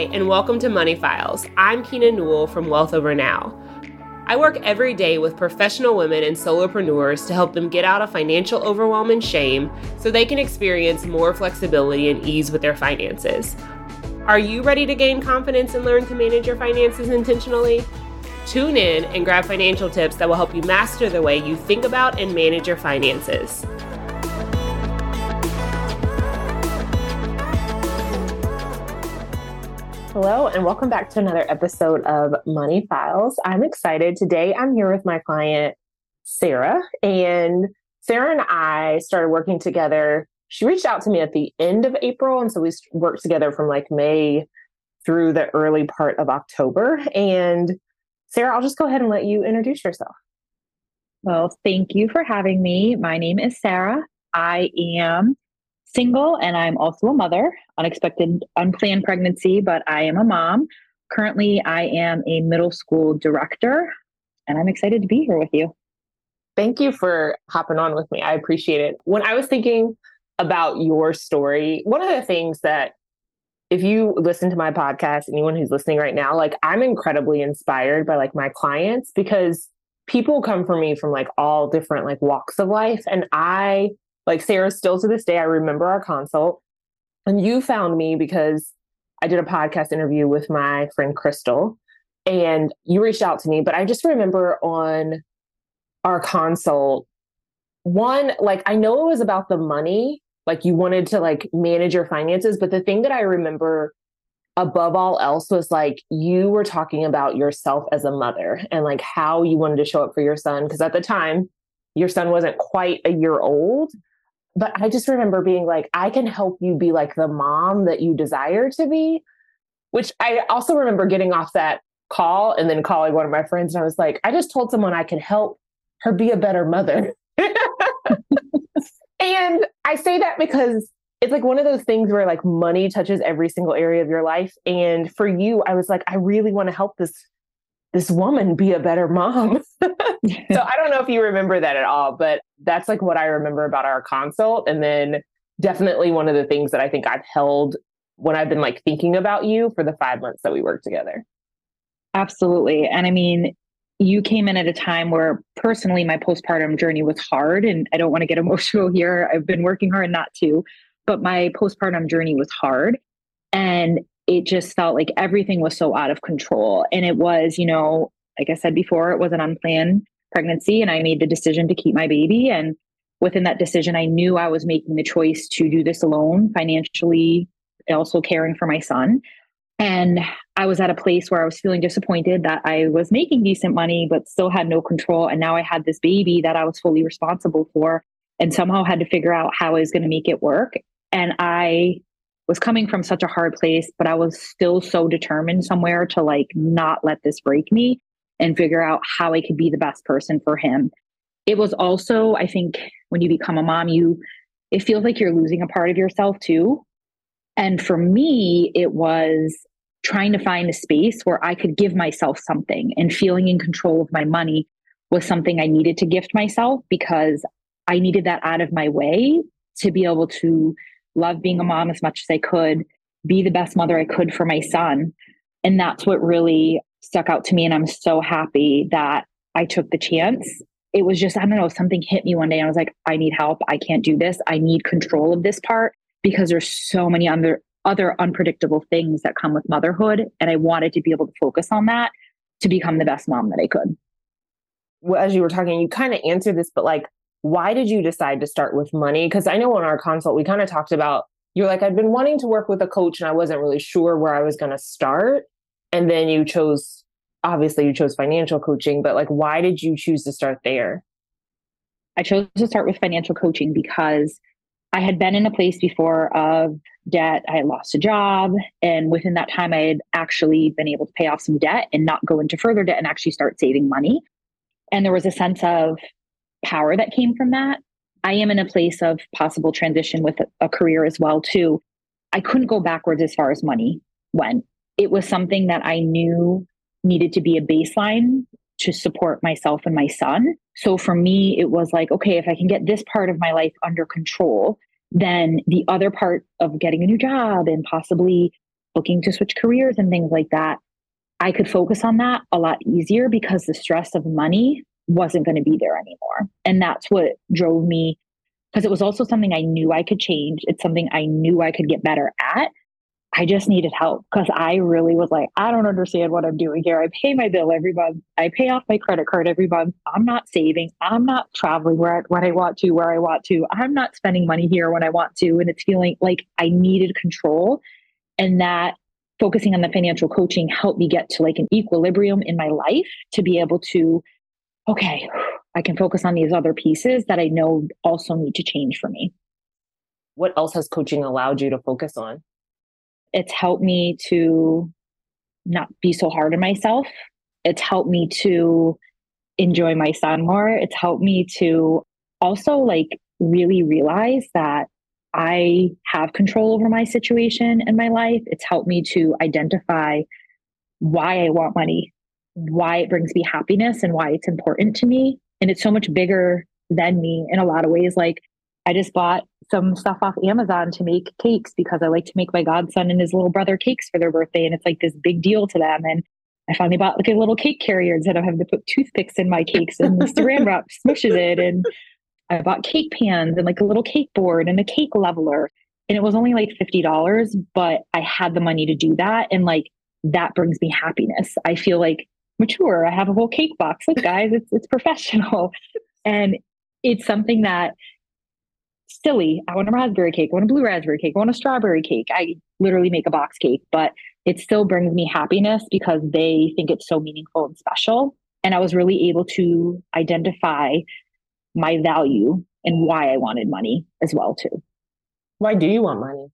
Hi, and welcome to Money Files. I'm Keina Newell from Wealth Over Now. I work every day with professional women and solopreneurs to help them get out of financial overwhelm and shame so they can experience more flexibility and ease with their finances. Are you ready to gain confidence and learn to manage your finances intentionally? Tune in and grab financial tips that will help you master the way you think about and manage your finances. Hello, and welcome back to another episode of Money Files. I'm excited. Today, I'm here with my client, Sarah. And Sarah and I started working together. She reached out to me at the end of April. And so we worked together from like May through the early part of October. And Sarah, I'll just go ahead and let you introduce yourself. Well, thank you for having me. My name is Sarah. I am single and I'm also a mother, unexpected, unplanned pregnancy, but I am a mom. Currently, I am a middle school director and I'm excited to be here with you. Thank you for hopping on with me. I appreciate it. When I was thinking about your story, one of the things that if you listen to my podcast, anyone who's listening right now, like I'm incredibly inspired by like my clients because people come for me from like all different like walks of life and I like Sarah, still to this day, I remember our consult. And you found me because I did a podcast interview with my friend Crystal and you reached out to me. But I just remember on our consult, one, like I know it was about the money, like you wanted to like manage your finances. But the thing that I remember above all else was like you were talking about yourself as a mother and like how you wanted to show up for your son. Cause at the time, your son wasn't quite a year old but I just remember being like, I can help you be like the mom that you desire to be. Which I also remember getting off that call and then calling one of my friends. And I was like, I just told someone I can help her be a better mother. and I say that because it's like one of those things where like money touches every single area of your life. And for you, I was like, I really want to help this this woman be a better mom. so I don't know if you remember that at all, but that's like what I remember about our consult. And then definitely one of the things that I think I've held when I've been like thinking about you for the five months that we worked together. Absolutely. And I mean, you came in at a time where personally my postpartum journey was hard. And I don't want to get emotional here. I've been working hard not to, but my postpartum journey was hard. And it just felt like everything was so out of control. And it was, you know, like I said before, it was an unplanned pregnancy, and I made the decision to keep my baby. And within that decision, I knew I was making the choice to do this alone, financially, also caring for my son. And I was at a place where I was feeling disappointed that I was making decent money, but still had no control. And now I had this baby that I was fully responsible for and somehow had to figure out how I was going to make it work. And I was coming from such a hard place, but I was still so determined somewhere to like not let this break me and figure out how I could be the best person for him. It was also, I think, when you become a mom, you it feels like you're losing a part of yourself too. And for me, it was trying to find a space where I could give myself something and feeling in control of my money was something I needed to gift myself because I needed that out of my way to be able to love being a mom as much as I could, be the best mother I could for my son. And that's what really stuck out to me. And I'm so happy that I took the chance. It was just, I don't know, something hit me one day and I was like, I need help. I can't do this. I need control of this part because there's so many other other unpredictable things that come with motherhood. And I wanted to be able to focus on that to become the best mom that I could. Well, as you were talking, you kind of answered this, but like why did you decide to start with money? Because I know on our consult, we kind of talked about you're like, I've been wanting to work with a coach and I wasn't really sure where I was going to start. And then you chose, obviously, you chose financial coaching, but like, why did you choose to start there? I chose to start with financial coaching because I had been in a place before of debt. I had lost a job. And within that time, I had actually been able to pay off some debt and not go into further debt and actually start saving money. And there was a sense of power that came from that. I am in a place of possible transition with a, career as well too. I couldn't go backwards as far as money went. It was something that I knew needed to be a baseline to support myself and my son. So for me, it was like, okay, if I can get this part of my life under control, then the other part of getting a new job and possibly looking to switch careers and things like that, I could focus on that a lot easier because the stress of money wasn't going to be there anymore. And that's what drove me because it was also something I knew I could change. It's something I knew I could get better at. I just needed help because I really was like, I don't understand what I'm doing here. I pay my bill every month. I pay off my credit card every month. I'm not saving. I'm not traveling where I, when I want to, where I want to. I'm not spending money here when I want to. And it's feeling like I needed control. And that focusing on the financial coaching helped me get to like an equilibrium in my life to be able to, okay, I can focus on these other pieces that I know also need to change for me. What else has coaching allowed you to focus on? It's helped me to not be so hard on myself. It's helped me to enjoy my son more. It's helped me to also like really realize that I have control over my situation and my life. It's helped me to identify why I want money, why it brings me happiness, and why it's important to me. And it's so much bigger than me in a lot of ways. Like, I just bought some stuff off Amazon to make cakes because I like to make my godson and his little brother cakes for their birthday. And it's like this big deal to them. And I finally bought like a little cake carrier instead of having to put toothpicks in my cakes and saran wrap smushes it. And I bought cake pans and like a little cake board and a cake leveler. And it was only like $50, but I had the money to do that. And like that brings me happiness. I feel like mature. I have a whole cake box. Look, guys, it's it's professional. And it's something that silly. I want a raspberry cake, I want a blue raspberry cake, I want a strawberry cake. I literally make a box cake, but it still brings me happiness because they think it's so meaningful and special. And I was really able to identify my value and why I wanted money as well too. Why do you want money?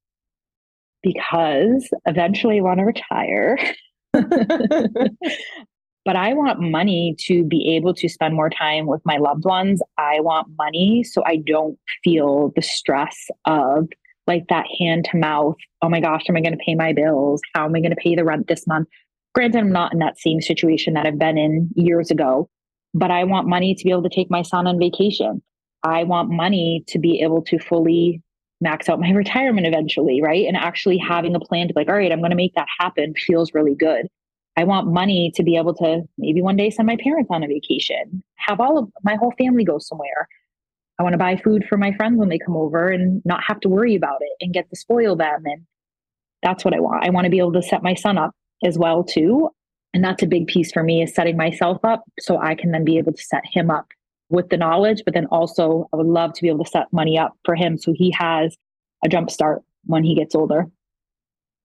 Because eventually I want to retire. but I want money to be able to spend more time with my loved ones. I want money so I don't feel the stress of like that hand to mouth. Oh my gosh, am I going to pay my bills? How am I going to pay the rent this month? Granted, I'm not in that same situation that I've been in years ago, but I want money to be able to take my son on vacation. I want money to be able to fully max out my retirement eventually, right? And actually having a plan to like, all right, I'm going to make that happen feels really good. I want money to be able to maybe one day send my parents on a vacation, have all of my whole family go somewhere. I want to buy food for my friends when they come over and not have to worry about it and get to spoil them. And that's what I want. I want to be able to set my son up as well too. And that's a big piece for me is setting myself up so I can then be able to set him up with the knowledge. But then also, I would love to be able to set money up for him so he has a jump start when he gets older.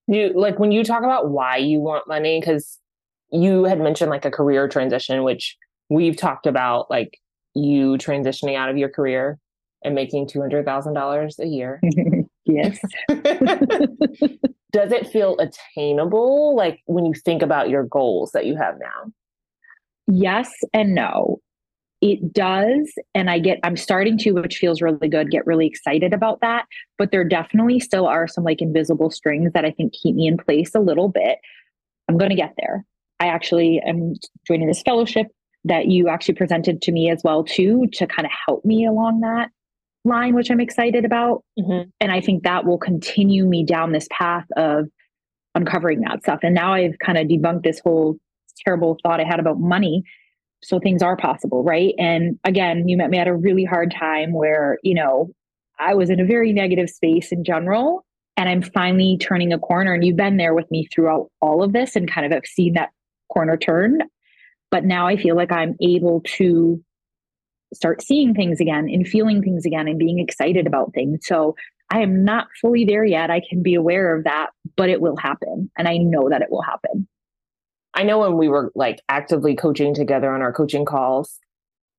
You like when you talk about why you want money, because you had mentioned like a career transition, which we've talked about, like you transitioning out of your career and making $200,000 a year. yes. does it feel attainable like when you think about your goals that you have now yes and no it does and i get i'm starting to which feels really good get really excited about that but there definitely still are some like invisible strings that i think keep me in place a little bit i'm going to get there i actually am joining this fellowship that you actually presented to me as well too to kind of help me along that line, which I'm excited about. Mm-hmm. And I think that will continue me down this path of uncovering that stuff. And now I've kind of debunked this whole terrible thought I had about money. So things are possible, right? And again, you met me at a really hard time where, you know, I was in a very negative space in general. And I'm finally turning a corner. And you've been there with me throughout all of this and kind of have seen that corner turn. But now I feel like I'm able to start seeing things again and feeling things again and being excited about things. So I am not fully there yet. I can be aware of that, but it will happen. And I know that it will happen. I know when we were like actively coaching together on our coaching calls,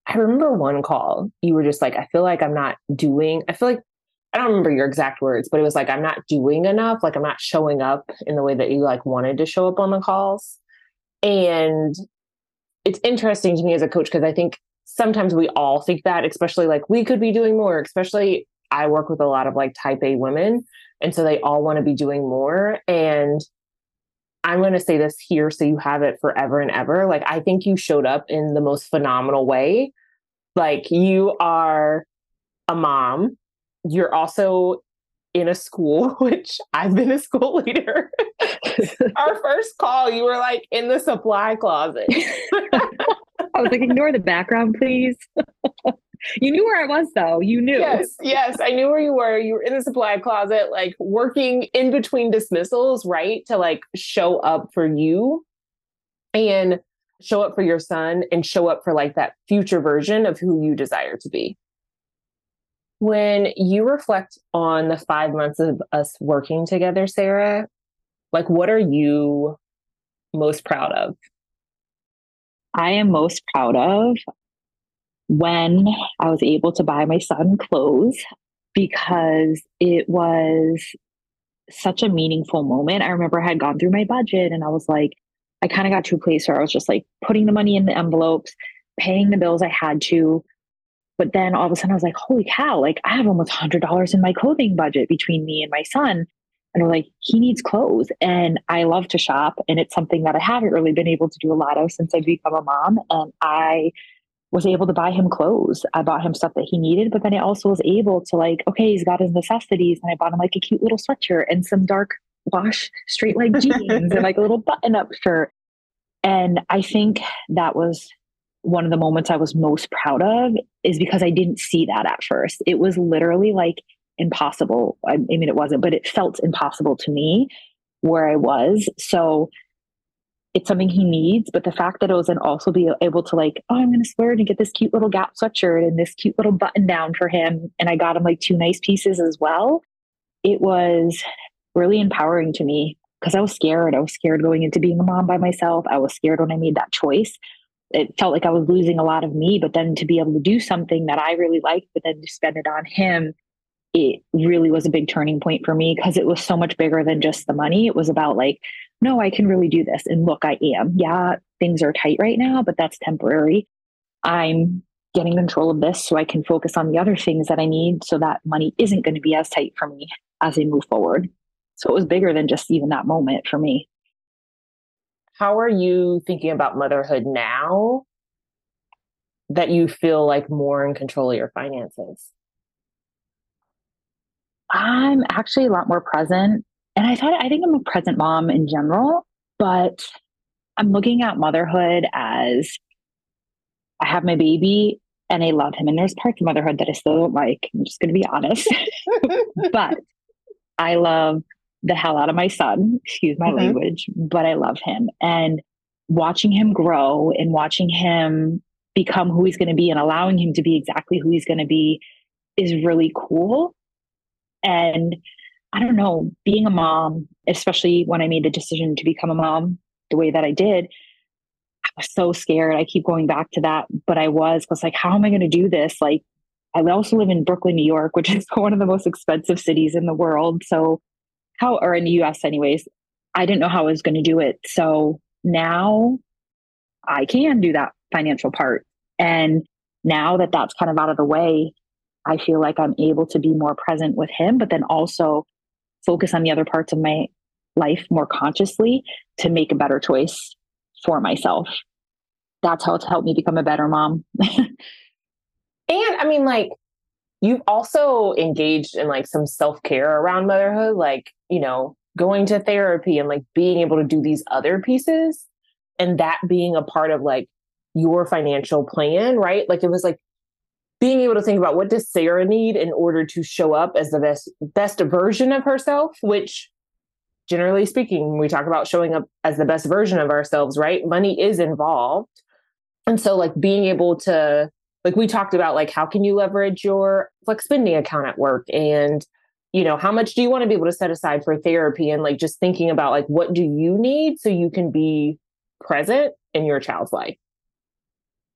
I remember one call, you were just like, I feel like I'm not doing, I feel like, I don't remember your exact words, but it was like, I'm not doing enough. Like, I'm not showing up in the way that you like wanted to show up on the calls. And it's interesting to me as a coach because I think sometimes we all think that, especially like we could be doing more, especially I work with a lot of like type A women. And so they all want to be doing more. And I'm going to say this here so you have it forever and ever. Like, I think you showed up in the most phenomenal way. Like, you are a mom. You're also in a school, which I've been a school leader. Our first call, you were like in the supply closet. I was like, ignore the background, please. you knew where I was, though. You knew. Yes, yes, I knew where you were. You were in the supply closet, like working in between dismissals, right? To like show up for you and show up for your son and show up for like that future version of who you desire to be. When you reflect on the five months of us working together, Sarah, like what are you most proud of? I am most proud of when I was able to buy my son clothes because it was such a meaningful moment. I remember I had gone through my budget and I was like, I kind of got to a place where I was just like putting the money in the envelopes, paying the bills I had to, but then all of a sudden I was like, holy cow, like I have almost $100 in my clothing budget between me and my son. And I'm like, he needs clothes. And I love to shop. And it's something that I haven't really been able to do a lot of since I've become a mom. And I was able to buy him clothes. I bought him stuff that he needed, but then I also was able to like, okay, he's got his necessities. And I bought him like a cute little sweatshirt and some dark wash straight leg jeans and like a little button up shirt. And I think that was one of the moments I was most proud of is because I didn't see that at first. It was literally like impossible. I, I mean, it wasn't, but it felt impossible to me where I was. So it's something he needs. But the fact that I was then also be able to like, oh, I'm going to splurge and get this cute little Gap sweatshirt and this cute little button down for him, and I got him like two nice pieces as well. It was really empowering to me because I was scared. I was scared going into being a mom by myself. I was scared when I made that choice it felt like I was losing a lot of me, but then to be able to do something that I really liked, but then to spend it on him, it really was a big turning point for me because it was so much bigger than just the money. It was about like, no, I can really do this. And look, I am. Yeah, things are tight right now, but that's temporary. I'm getting control of this so I can focus on the other things that I need so that money isn't going to be as tight for me as I move forward. So it was bigger than just even that moment for me how are you thinking about motherhood now that you feel like more in control of your finances? I'm actually a lot more present. And I thought I think I'm a present mom in general, but I'm looking at motherhood as I have my baby and I love him. And there's parts of motherhood that I still don't like. I'm just going to be honest. but I love the hell out of my son, excuse my mm-hmm. language, but I love him. And watching him grow and watching him become who he's going to be and allowing him to be exactly who he's going to be is really cool. And I don't know, being a mom, especially when I made the decision to become a mom the way that I did, I was so scared. I keep going back to that, but I was, was like, how am I going to do this? Like, I also live in Brooklyn, New York, which is one of the most expensive cities in the world. So how, or in the US, anyways, I didn't know how I was going to do it. So now I can do that financial part. And now that that's kind of out of the way, I feel like I'm able to be more present with him, but then also focus on the other parts of my life more consciously to make a better choice for myself. That's how it's helped me become a better mom. and I mean, like, you've also engaged in like some self-care around motherhood like you know going to therapy and like being able to do these other pieces and that being a part of like your financial plan right? Like it was like being able to think about what does sarah need in order to show up as the best best version of herself which generally speaking we talk about showing up as the best version of ourselves right? Money is involved. And so like being able to like we talked about like how can you leverage your flex spending account at work and you know how much do you want to be able to set aside for therapy and like just thinking about like what do you need so you can be present in your child's life?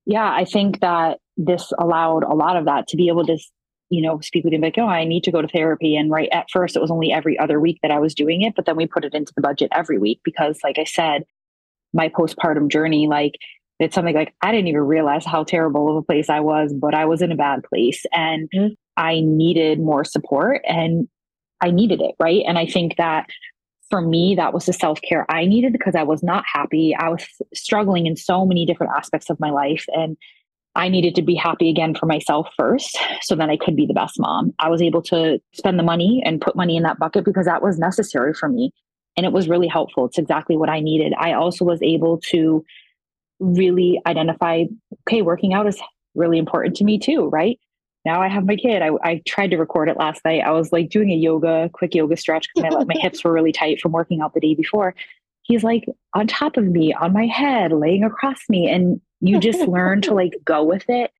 Yeah i think that this allowed a lot of that to be able to you know speak with him like oh i need to go to therapy. And right at first it was only every other week that i was doing it but then we put it into the budget every week because like i said my postpartum journey like it's something like I didn't even realize how terrible of a place I was, but I was in a bad place and mm-hmm. I needed more support and I needed it. Right. And I think that for me, that was the self care I needed because I was not happy. I was struggling in so many different aspects of my life. And I needed to be happy again for myself first so then I could be the best mom. I was able to spend the money and put money in that bucket because that was necessary for me. And it was really helpful. It's exactly what I needed. I also was able to really identify okay, working out is really important to me too, right? Now I have my kid. I, I tried to record it last night. I was like doing a yoga, quick yoga stretch because my, my hips were really tight from working out the day before. He's like on top of me, on my head, laying across me. And you just learn to like go with it.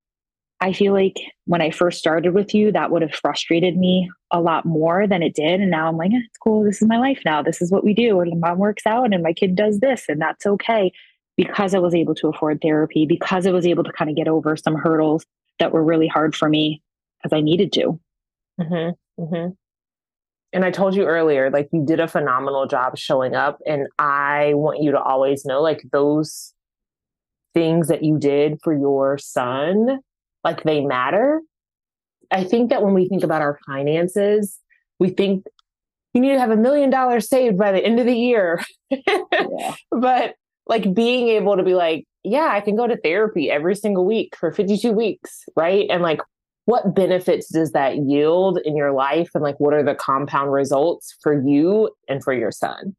I feel like when I first started with you, that would have frustrated me a lot more than it did. And now I'm like, eh, it's cool. This is my life now. This is what we do. And mom works out and my kid does this, and that's okay. Because I was able to afford therapy, because I was able to kind of get over some hurdles that were really hard for me because I needed to. Mm-hmm. Mm-hmm. And I told you earlier, like you did a phenomenal job showing up. And I want you to always know, like, those things that you did for your son, like they matter. I think that when we think about our finances, we think you need to have a million dollars saved by the end of the year. yeah. But like being able to be like, yeah, I can go to therapy every single week for 52 weeks, right? And like, what benefits does that yield in your life? And like, what are the compound results for you and for your son?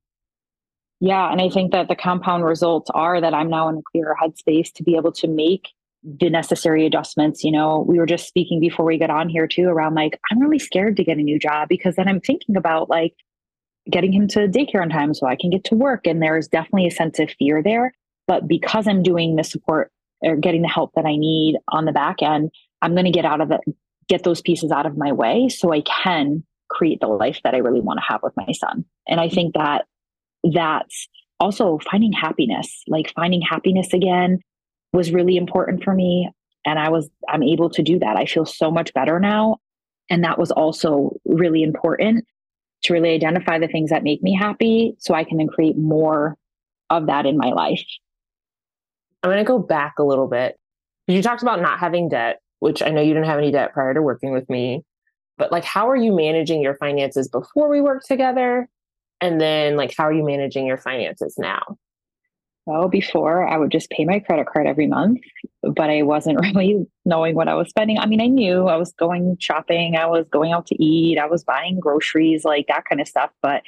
Yeah. And I think that the compound results are that I'm now in a clearer headspace to be able to make the necessary adjustments. You know, we were just speaking before we got on here too around like, I'm really scared to get a new job because then I'm thinking about like getting him to daycare on time so I can get to work. And there's definitely a sense of fear there. But because I'm doing the support or getting the help that I need on the back end, I'm going to get out of it, get those pieces out of my way so I can create the life that I really want to have with my son. And I think that that's also finding happiness, like finding happiness again was really important for me. And I was, I'm able to do that. I feel so much better now. And that was also really important to really identify the things that make me happy so I can then create more of that in my life. I'm going to go back a little bit. You talked about not having debt, which I know you didn't have any debt prior to working with me. But like, how are you managing your finances before we worked together? And then, like, how are you managing your finances now? Well, before I would just pay my credit card every month, but I wasn't really knowing what I was spending. I mean, I knew I was going shopping, I was going out to eat, I was buying groceries, like that kind of stuff. But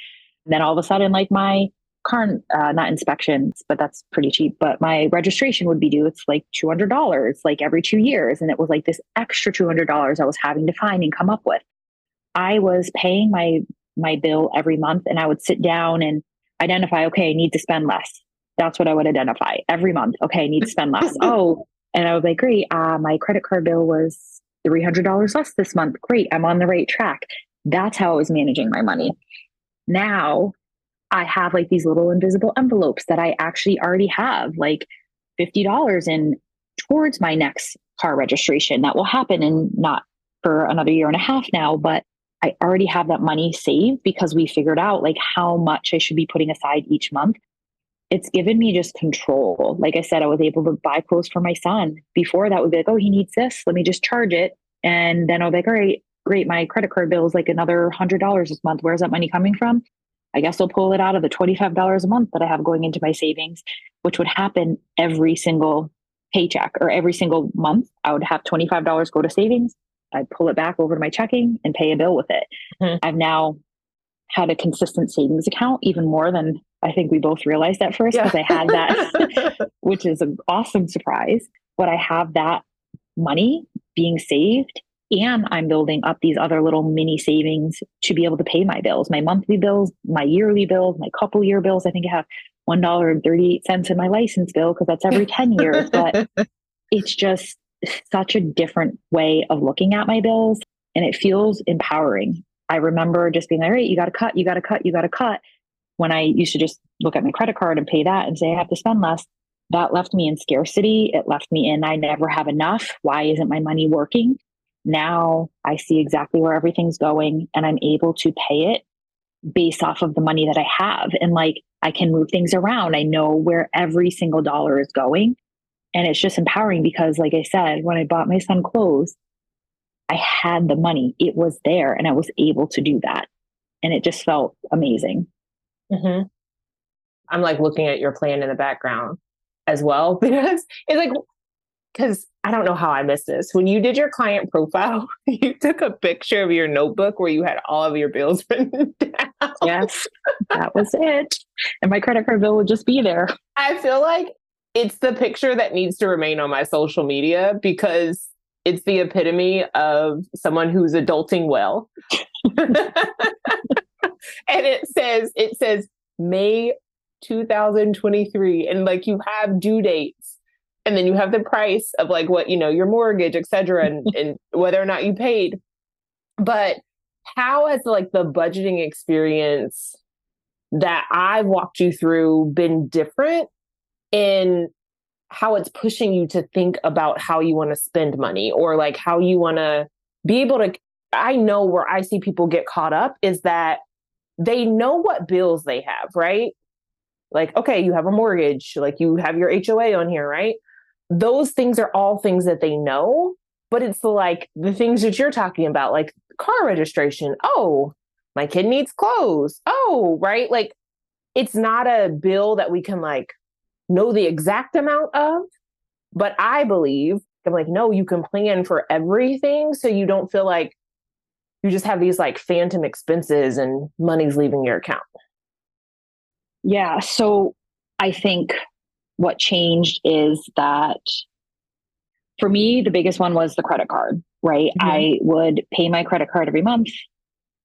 then all of a sudden, like my car, uh, not inspections, but that's pretty cheap. But my registration would be due. It's like two hundred dollars, like every two years, and it was like this extra two hundred dollars I was having to find and come up with. I was paying my my bill every month, and I would sit down and identify. Okay, I need to spend less. That's what I would identify every month. Okay, I need to spend less. oh, and I was like, great. Uh, my credit card bill was three hundred dollars less this month. Great, I'm on the right track. That's how I was managing my money. Now I have like these little invisible envelopes that I actually already have like $50 in towards my next car registration. That will happen in not for another year and a half now, but I already have that money saved because we figured out like how much I should be putting aside each month. It's given me just control. Like I said, I was able to buy clothes for my son. Before that would be like, oh, he needs this. Let me just charge it. And then I'll be like, all right, great. My credit card bill is like another hundred dollars this month. Where's that money coming from? I guess I'll pull it out of the $25 a month that I have going into my savings, which would happen every single paycheck or every single month. I would have $25 go to savings. I'd pull it back over to my checking and pay a bill with it. Mm-hmm. I've now had a consistent savings account even more than I think we both realized at first because yeah. I had that, which is an awesome surprise. But I have that money being saved and I'm building up these other little mini savings to be able to pay my bills, my monthly bills, my yearly bills, my couple year bills. I think I have $1.38 in my license bill because that's every 10 years. But it's just such a different way of looking at my bills and it feels empowering. I remember just being like, right, you got to cut, you got to cut, you got to cut. When I used to just look at my credit card and pay that and say, I have to spend less, that left me in scarcity. It left me in, I never have enough. Why isn't my money working? now I see exactly where everything's going and I'm able to pay it based off of the money that I have. And like I can move things around. I know where every single dollar is going. And it's just empowering because, like I said, when I bought my son clothes, I had the money, it was there, and I was able to do that. And it just felt amazing. Mm-hmm. I'm like looking at your plan in the background as well because it's like because I don't know how I missed this. When you did your client profile, you took a picture of your notebook where you had all of your bills written down. Yes, that was it. And my credit card bill would just be there. I feel like it's the picture that needs to remain on my social media because it's the epitome of someone who's adulting well. and it says, it says May 2023. And like you have due dates and then you have the price of like what, you know, your mortgage, et cetera, and, and whether or not you paid. But how has like the budgeting experience that I've walked you through been different in how it's pushing you to think about how you want to spend money or like how you want to be able to I know where I see people get caught up is that they know what bills they have, right? Like, okay, you have a mortgage, like you have your HOA on here, right? Those things are all things that they know, but it's like the things that you're talking about, like car registration. Oh, my kid needs clothes. Oh, right? Like it's not a bill that we can like know the exact amount of, but I believe I'm like, no, you can plan for everything so you don't feel like you just have these like phantom expenses and money's leaving your account. Yeah. So I think what changed is that for me, the biggest one was the credit card, right? Mm-hmm. I would pay my credit card every month.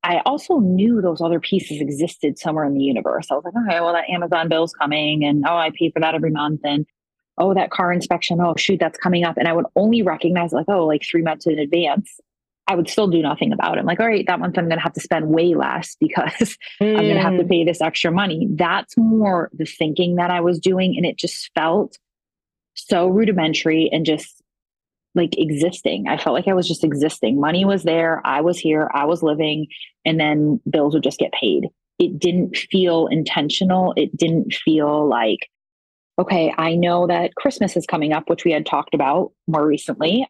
I also knew those other pieces existed somewhere in the universe. I was like, okay, well, that Amazon bill's coming, and oh, I pay for that every month, and oh, that car inspection, oh, shoot, that's coming up. And I would only recognize, like, oh, like three months in advance. I would still do nothing about it. I'm like, all right, that month I'm going to have to spend way less because mm. I'm going to have to pay this extra money. That's more the thinking that I was doing. And it just felt so rudimentary and just like existing. I felt like I was just existing. Money was there. I was here. I was living. And then bills would just get paid. It didn't feel intentional. It didn't feel like, okay, I know that Christmas is coming up, which we had talked about more recently.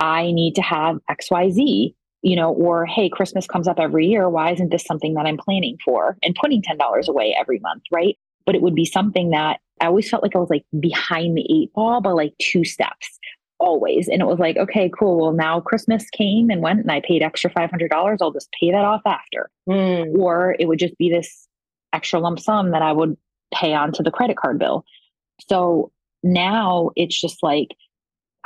I need to have XYZ, you know, or hey, Christmas comes up every year. Why isn't this something that I'm planning for and putting $10 away every month, right? But it would be something that I always felt like I was like behind the eight ball by like two steps always. And it was like, okay, cool. Well, now Christmas came and went and I paid extra $500. I'll just pay that off after. Mm. Or it would just be this extra lump sum that I would pay onto the credit card bill. So now it's just like,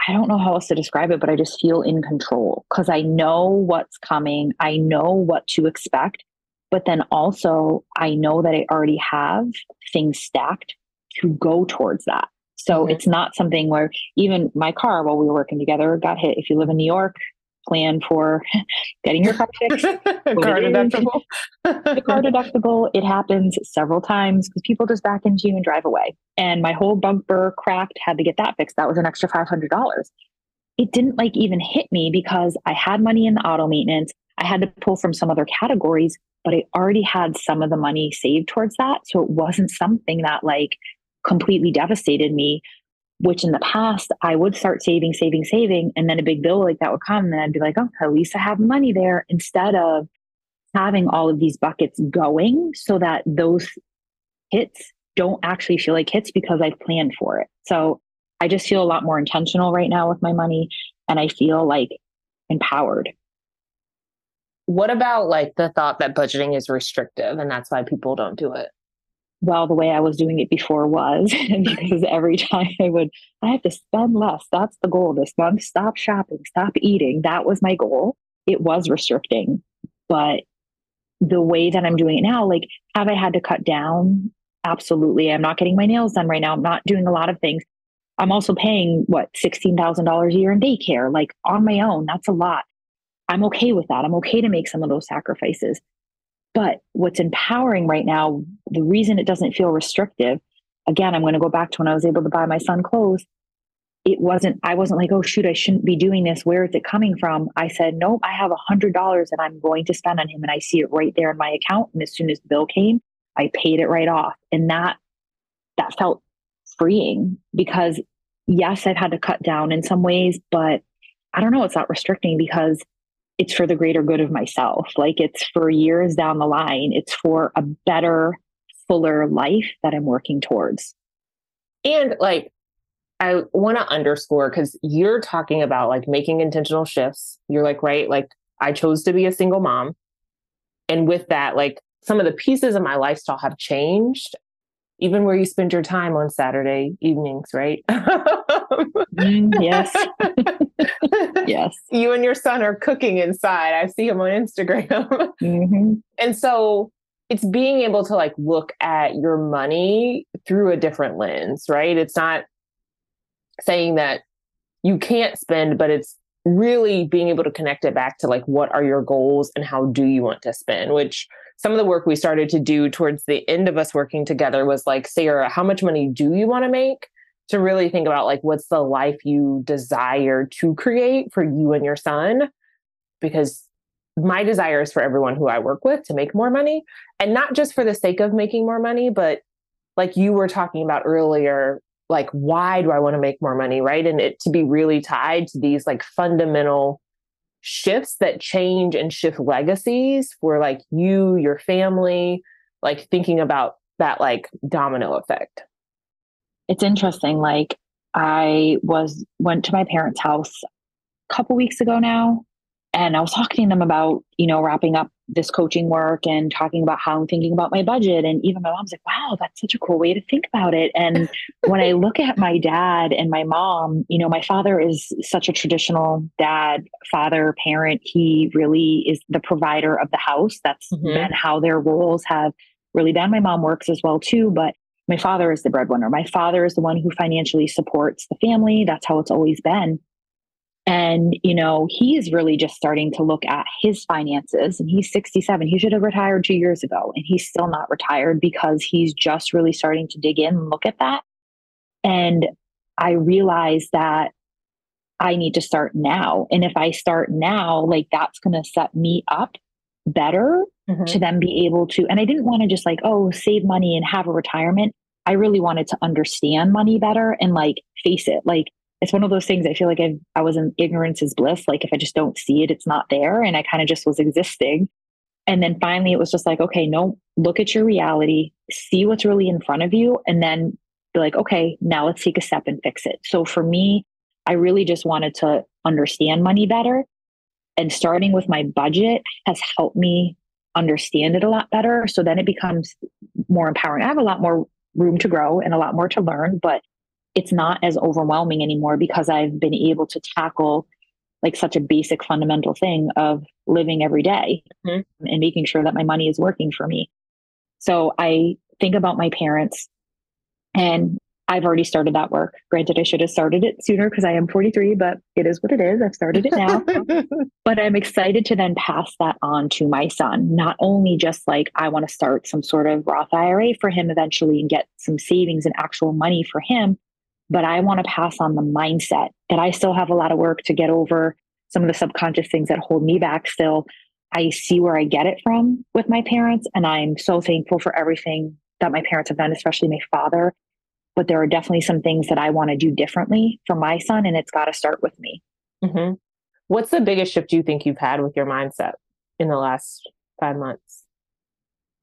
I don't know how else to describe it, but I just feel in control because I know what's coming. I know what to expect. But then also, I know that I already have things stacked to go towards that. So mm-hmm. it's not something where even my car while we were working together got hit. If you live in New York, plan for getting your car fixed. car deductible. the car deductible, it happens several times because people just back into you and drive away. And my whole bumper cracked, had to get that fixed. That was an extra $500. It didn't like even hit me because I had money in the auto maintenance. I had to pull from some other categories, but I already had some of the money saved towards that. So it wasn't something that like completely devastated me which in the past I would start saving, saving, saving, and then a big bill like that would come, and then I'd be like, oh, at least I have money there instead of having all of these buckets going so that those hits don't actually feel like hits because I've planned for it. So I just feel a lot more intentional right now with my money and I feel like empowered. What about like the thought that budgeting is restrictive and that's why people don't do it? Well the way i was doing it before was because every time i would i have to spend less that's the goal this month stop shopping stop eating that was my goal. It was restricting but the way that i'm doing it now like have i had to cut down? Absolutely i'm not getting my nails done right now i'm not doing a lot of things. I'm also paying what $16000 a year in daycare like on my own that's a lot. I'm okay with that i'm okay to make some of those sacrifices but what's empowering right now, the reason it doesn't feel restrictive, again, I'm going to go back to when I was able to buy my son clothes. It wasn't, I wasn't like, oh, shoot, I shouldn't be doing this. Where is it coming from? I said, nope, I have a hundred dollars and I'm going to spend on him. And I see it right there in my account. And as soon as the bill came, I paid it right off. And that, that felt freeing because yes, I've had to cut down in some ways, but I don't know, it's not restricting because it's for the greater good of myself. Like it's for years down the line, it's for a better, fuller life that I'm working towards. And like, I want to underscore because you're talking about like making intentional shifts. You're like, right, like I chose to be a single mom. And with that, like some of the pieces of my lifestyle have changed, even where you spend your time on Saturday evenings, right? mm, yes. yes. You and your son are cooking inside. I see him on Instagram. Mm-hmm. And so it's being able to like look at your money through a different lens, right? It's not saying that you can't spend, but it's really being able to connect it back to like what are your goals and how do you want to spend, which some of the work we started to do towards the end of us working together was like, Sarah, how much money do you want to make? To really think about like what's the life you desire to create for you and your son. Because my desire is for everyone who I work with to make more money. And not just for the sake of making more money, but like you were talking about earlier, like why do i want to make more money right and it to be really tied to these like fundamental shifts that change and shift legacies for like you your family like thinking about that like domino effect it's interesting like i was went to my parents house a couple weeks ago now and I was talking to them about, you know, wrapping up this coaching work and talking about how I'm thinking about my budget. And even my mom's like, wow, that's such a cool way to think about it. And when I look at my dad and my mom, you know, my father is such a traditional dad, father, parent. He really is the provider of the house. That's mm-hmm. been how their roles have really been. My mom works as well too, but my father is the breadwinner. My father is the one who financially supports the family. That's how it's always been. And, you know, he is really just starting to look at his finances and he's 67. He should have retired two years ago and he's still not retired because he's just really starting to dig in and look at that. And I realized that I need to start now. And if I start now, like that's going to set me up better mm-hmm. to then be able to. And I didn't want to just like, oh, save money and have a retirement. I really wanted to understand money better and like face it. Like, it's one of those things I feel like i I was in ignorance is bliss. Like if I just don't see it, it's not there. And I kind of just was existing. And then finally it was just like, okay, no, look at your reality, see what's really in front of you, and then be like, okay, now let's take a step and fix it. So for me, I really just wanted to understand money better. And starting with my budget has helped me understand it a lot better. So then it becomes more empowering. I have a lot more room to grow and a lot more to learn, but it's not as overwhelming anymore because I've been able to tackle like such a basic fundamental thing of living every day mm-hmm. and making sure that my money is working for me. So I think about my parents and I've already started that work. Granted, I should have started it sooner because I am 43, but it is what it is. I've started it now. but I'm excited to then pass that on to my son. Not only just like I want to start some sort of Roth IRA for him eventually and get some savings and actual money for him, but I want to pass on the mindset that I still have a lot of work to get over some of the subconscious things that hold me back still. I see where I get it from with my parents, and I'm so thankful for everything that my parents have done, especially my father. But there are definitely some things that I want to do differently for my son, and it's got to start with me. Mm-hmm. What's the biggest shift you think you've had with your mindset in the last five months?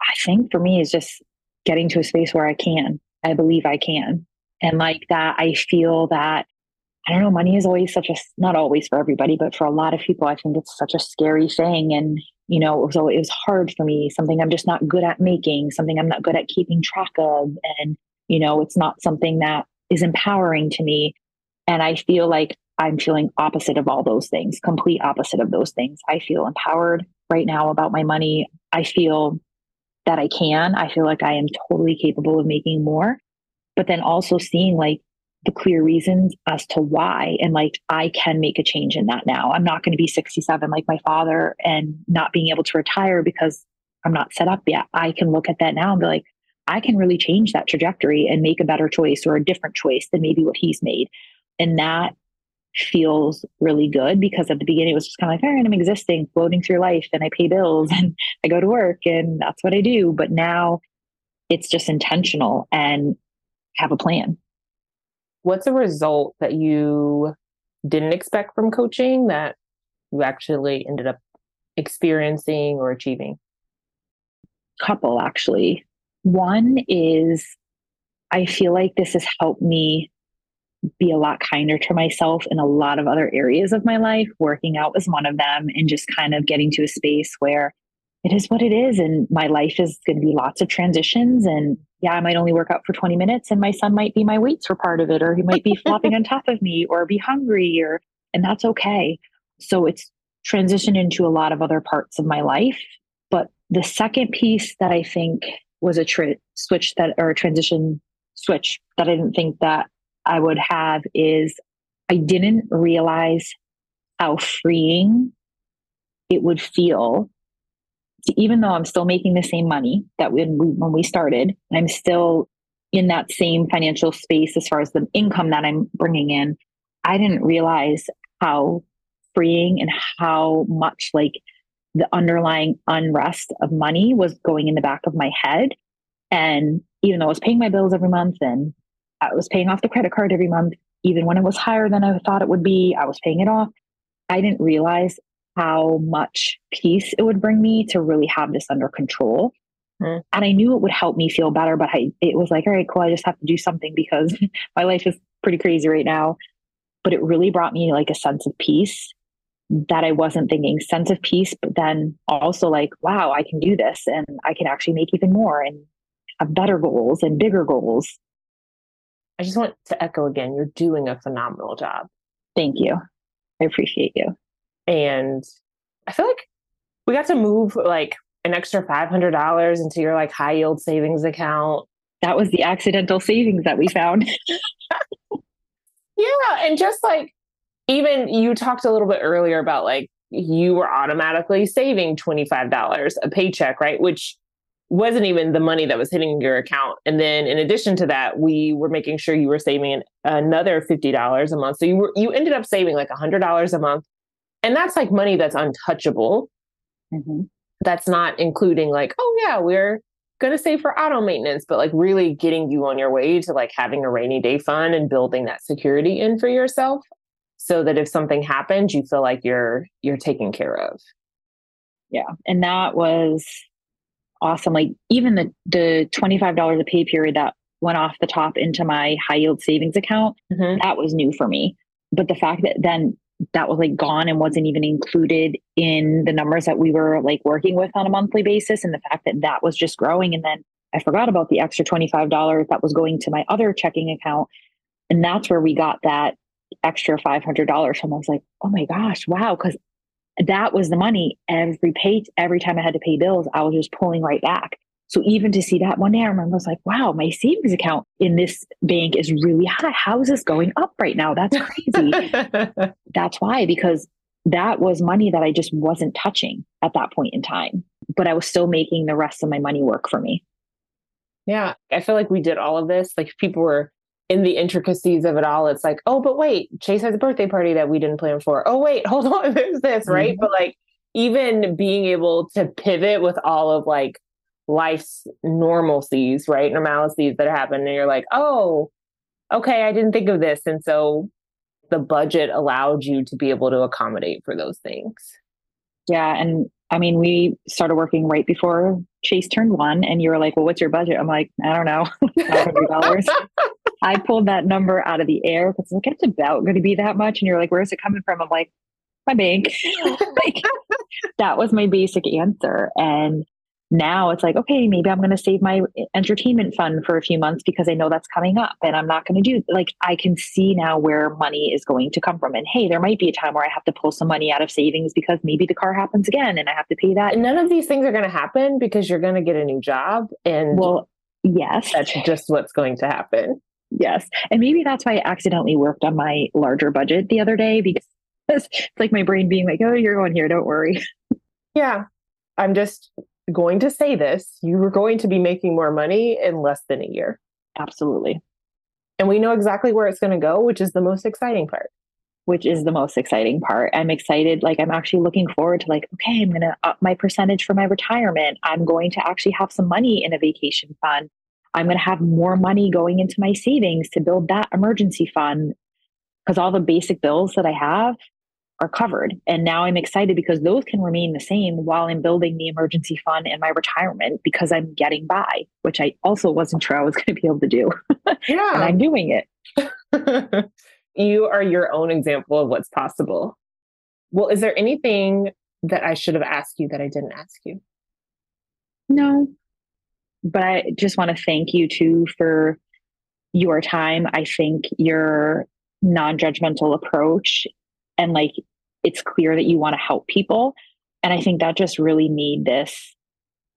I think for me is just getting to a space where I can. I believe I can. And like that, I feel that, I don't know, money is always such a, not always for everybody, but for a lot of people, I think it's such a scary thing. And, you know, it was, it was hard for me, something I'm just not good at making, something I'm not good at keeping track of. And, you know, it's not something that is empowering to me. And I feel like I'm feeling opposite of all those things, complete opposite of those things. I feel empowered right now about my money. I feel that I can. I feel like I am totally capable of making more but then also seeing like the clear reasons as to why and like i can make a change in that now i'm not going to be 67 like my father and not being able to retire because i'm not set up yet i can look at that now and be like i can really change that trajectory and make a better choice or a different choice than maybe what he's made and that feels really good because at the beginning it was just kind of like all right i'm existing floating through life and i pay bills and i go to work and that's what i do but now it's just intentional and have a plan. What's a result that you didn't expect from coaching that you actually ended up experiencing or achieving? Couple, actually. One is I feel like this has helped me be a lot kinder to myself in a lot of other areas of my life. Working out was one of them, and just kind of getting to a space where it is what it is. And my life is going to be lots of transitions. And yeah, I might only work out for 20 minutes, and my son might be my weights for part of it, or he might be flopping on top of me, or be hungry, or, and that's okay. So it's transitioned into a lot of other parts of my life. But the second piece that I think was a switch that, or a transition switch that I didn't think that I would have is I didn't realize how freeing it would feel to, even though I'm still making the same money that when we, when we started, I'm still in that same financial space as far as the income that I'm bringing in. I didn't realize how freeing and how much like the underlying unrest of money was going in the back of my head. And even though I was paying my bills every month and I was paying off the credit card every month, even when it was higher than I thought it would be, I was paying it off. I didn't realize how much peace it would bring me to really have this under control. Mm. And I knew it would help me feel better, but I, it was like, all right, cool. I just have to do something because my life is pretty crazy right now. But it really brought me like a sense of peace that I wasn't thinking sense of peace, but then also like, wow, I can do this and I can actually make even more and have better goals and bigger goals. I just want to echo again, you're doing a phenomenal job. Thank you. I appreciate you. And I feel like we got to move like an extra $500 into your like high yield savings account. That was the accidental savings that we found. yeah. And just like, even you talked a little bit earlier about like you were automatically saving $25 a paycheck, right? Which wasn't even the money that was hitting your account. And then in addition to that, we were making sure you were saving another $50 a month. So you were you ended up saving like $100 a month. And that's like money that's untouchable. Mm-hmm. That's not including like, oh yeah, we're going to save for auto maintenance, but like really getting you on your way to like having a rainy day fund and building that security in for yourself so that if something happens, you feel like you're you're taken care of. Yeah. And that was awesome. Like even the the twenty five dollars a pay period that went off the top into my high yield savings account, mm-hmm. that was new for me. But the fact that then that was like gone and wasn't even included in the numbers that we were like working with on a monthly basis, and the fact that that was just growing, and then I forgot about the extra twenty five dollars that was going to my other checking account, and that's where we got that extra five hundred dollars. And I was like, oh my gosh, wow, because that was the money every pay every time I had to pay bills, I was just pulling right back. So even to see that one day, I remember I was like, wow, my savings account in this bank is really high. How is this going up right now? That's crazy. That's why, because that was money that I just wasn't touching at that point in time. But I was still making the rest of my money work for me. Yeah. I feel like we did all of this. Like people were in the intricacies of it all, it's like, oh, but wait, Chase has a birthday party that we didn't plan for. Oh, wait, hold on, there's this, right? Mm-hmm. But like, even being able to pivot with all of like life's normalcies, right? Normalities that happen, and you're like, oh, okay, I didn't think of this. And so the budget allowed you to be able to accommodate for those things. Yeah. And I mean, we started working right before Chase turned one, and you were like, "Well, what's your budget?" I'm like, "I don't know, five hundred dollars." I pulled that number out of the air because like it's about going to be that much, and you're like, "Where's it coming from?" I'm like, "My bank." like, that was my basic answer, and now it's like, okay, maybe I'm going to save my eh, entertainment fund for a few months because I know that's coming up and I'm not going to do like I can see now where money is going to come from. And hey, there might be a time where I have to pull some money out of savings because maybe the car happens again and I have to pay that. And none of these things are going to happen because you're going to get a new job and well, yes. That's just what's going to happen. Yes. And maybe that's why I accidentally worked on my larger budget the other day because it's like my brain being like, "Oh, you're going here, don't worry." Yeah. I'm just going to say this, you were going to be making more money in less than a year. Absolutely. And we know exactly where it's going to go, which is the most exciting part. Which is the most exciting part. I'm excited. Like, I'm actually looking forward to, like, okay, I'm going to up my percentage for my retirement. I'm going to actually have some money in a vacation fund. I'm going to have more money going into my savings to build that emergency fund. Because all the basic bills that I have, are covered. And now I'm excited because those can remain the same while I'm building the emergency fund and my retirement because I'm getting by, which I also wasn't sure I was going to be able to do. Yeah. and I'm doing it. you are your own example of what's possible. Well, is there anything that I should have asked you that I didn't ask you? No. But I just want to thank you too for your time. I think your non judgmental approach and like it's clear that you want to help people. And I think that just really made this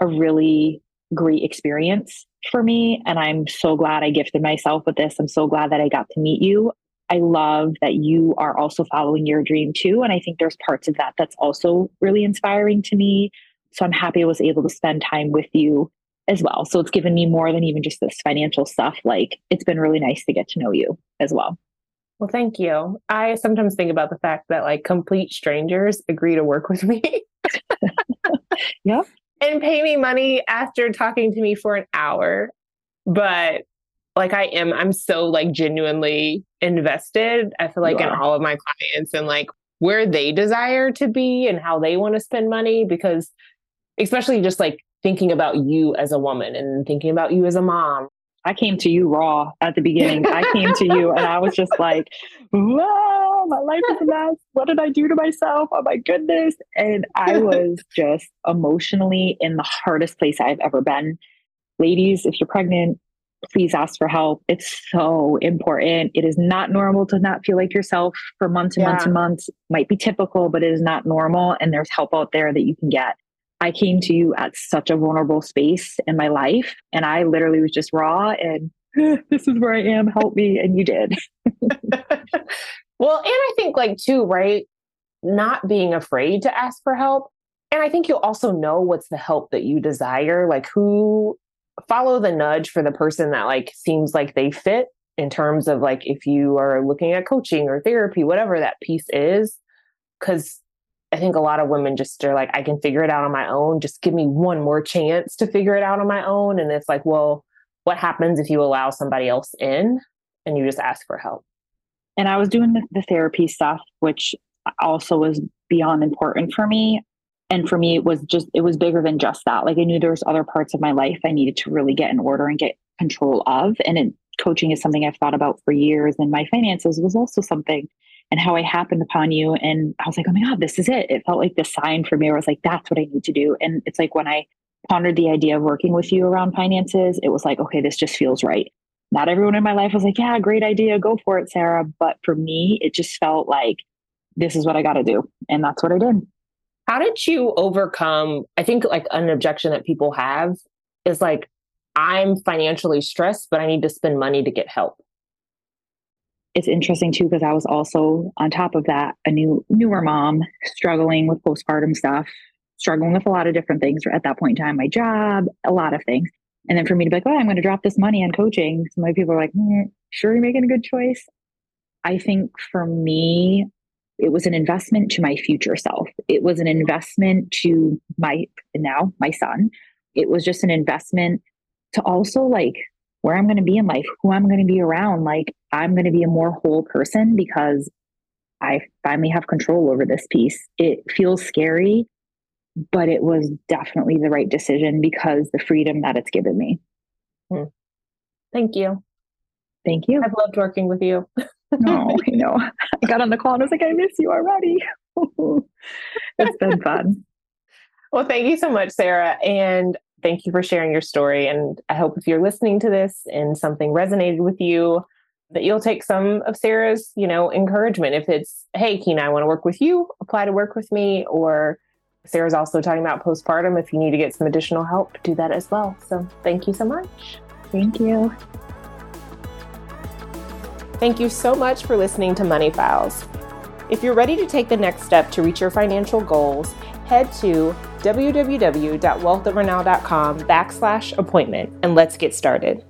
a really great experience for me. And I'm so glad I gifted myself with this. I'm so glad that I got to meet you. I love that you are also following your dream too. And I think there's parts of that that's also really inspiring to me. So I'm happy I was able to spend time with you as well. So it's given me more than even just this financial stuff. Like it's been really nice to get to know you as well. Well, thank you. I sometimes think about the fact that like complete strangers agree to work with me. yeah. And pay me money after talking to me for an hour. But like I am, I'm so like genuinely invested. I feel like in all of my clients and like where they desire to be and how they want to spend money because especially just like thinking about you as a woman and thinking about you as a mom I came to you raw at the beginning. I came to you and I was just like, whoa, my life is a mess. What did I do to myself? Oh my goodness. And I was just emotionally in the hardest place I've ever been. Ladies, if you're pregnant, please ask for help. It's so important. It is not normal to not feel like yourself for months and yeah. months and months. Might be typical, but it is not normal. And there's help out there that you can get. I came to you at such a vulnerable space in my life. And I literally was just raw and this is where I am. Help me. And you did. well, and I think, like, too, right? Not being afraid to ask for help. And I think you'll also know what's the help that you desire. Like, who follow the nudge for the person that, like, seems like they fit in terms of, like, if you are looking at coaching or therapy, whatever that piece is. Cause I think a lot of women just are like, I can figure it out on my own. Just give me one more chance to figure it out on my own. And it's like, well, what happens if you allow somebody else in and you just ask for help? And I was doing the, the therapy stuff, which also was beyond important for me. And for me, it was just, it was bigger than just that. Like I knew there was other parts of my life I needed to really get in order and get control of. And it, coaching is something I've thought about for years. And my finances was also something and how I happened upon you. And I was like, oh my God, this is it. It felt like the sign for me. I was like, that's what I need to do. And it's like when I pondered the idea of working with you around finances, it was like, okay, this just feels right. Not everyone in my life was like, yeah, great idea. Go for it, Sarah. But for me, it just felt like this is what I got to do. And that's what I did. How did you overcome? I think like an objection that people have is like, I'm financially stressed, but I need to spend money to get help it's interesting too because I was also on top of that a new newer mom struggling with postpartum stuff, struggling with a lot of different things at that point in time, my job, a lot of things. And then for me to be like, oh, I'm going to drop this money on coaching. Some of people are like, mm, sure, you're making a good choice. I think for me, it was an investment to my future self. It was an investment to my now my son. It was just an investment to also like where I'm going to be in life, who I'm going to be around. Like, I'm going to be a more whole person because I finally have control over this piece. It feels scary, but it was definitely the right decision because the freedom that it's given me. Hmm. Thank you. Thank you. I've loved working with you. no, I know. I got on the call and I was like, I miss you already. it's been fun. Well, thank you so much, Sarah. And thank you for sharing your story. And I hope if you're listening to this and something resonated with you, that you'll take some of Sarah's, you know, encouragement. If it's, hey, Keina, I want to work with you, apply to work with me. Or Sarah's also talking about postpartum. If you need to get some additional help, do that as well. So thank you so much. Thank you. Thank you so much for listening to Money Files. If you're ready to take the next step to reach your financial goals, head to www.wealthovernow.com backslash appointment and let's get started.